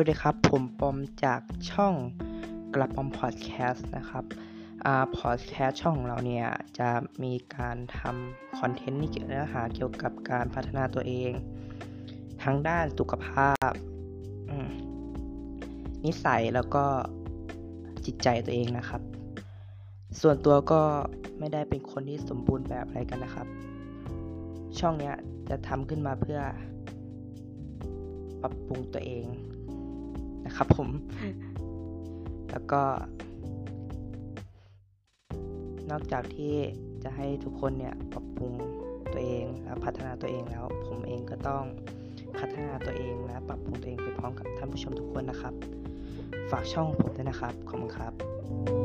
วัสดีครับ ผมปอมจากช่องกระปอมพอดแคสต์นะครับอ่าพอดแคสต์ช่องของเราเนี่ย จะมีการทำคอนเทนต์นี่เกี่ยวเนื้อหาเกี่ยวกับการพัฒนาตัวเอง ทั้งด้านสุขภาพ นิสัยแล้วก็จิตใจตัวเองนะครับ ส่วนตัวก็ไม่ได้เป็นคนที่สมบูรณ์แบบอะไรกันนะครับ ช่องเนี้ยจะทำขึ้นมาเพื่อปรับปรุงตัวเอง ครับผม แล้วก็ นอกจากที่จะให้ทุกคนเนี่ยปรับปรุงตัวเองและพัฒนาตัวเองแล้ว ผมเองก็ต้องพัฒนาตัวเองและปรับปรุงตัวเองไปพร้อมกับท่านผู้ชมทุกคนนะครับ ฝากช่องผมด้วยนะครับ ขอบคุณครับ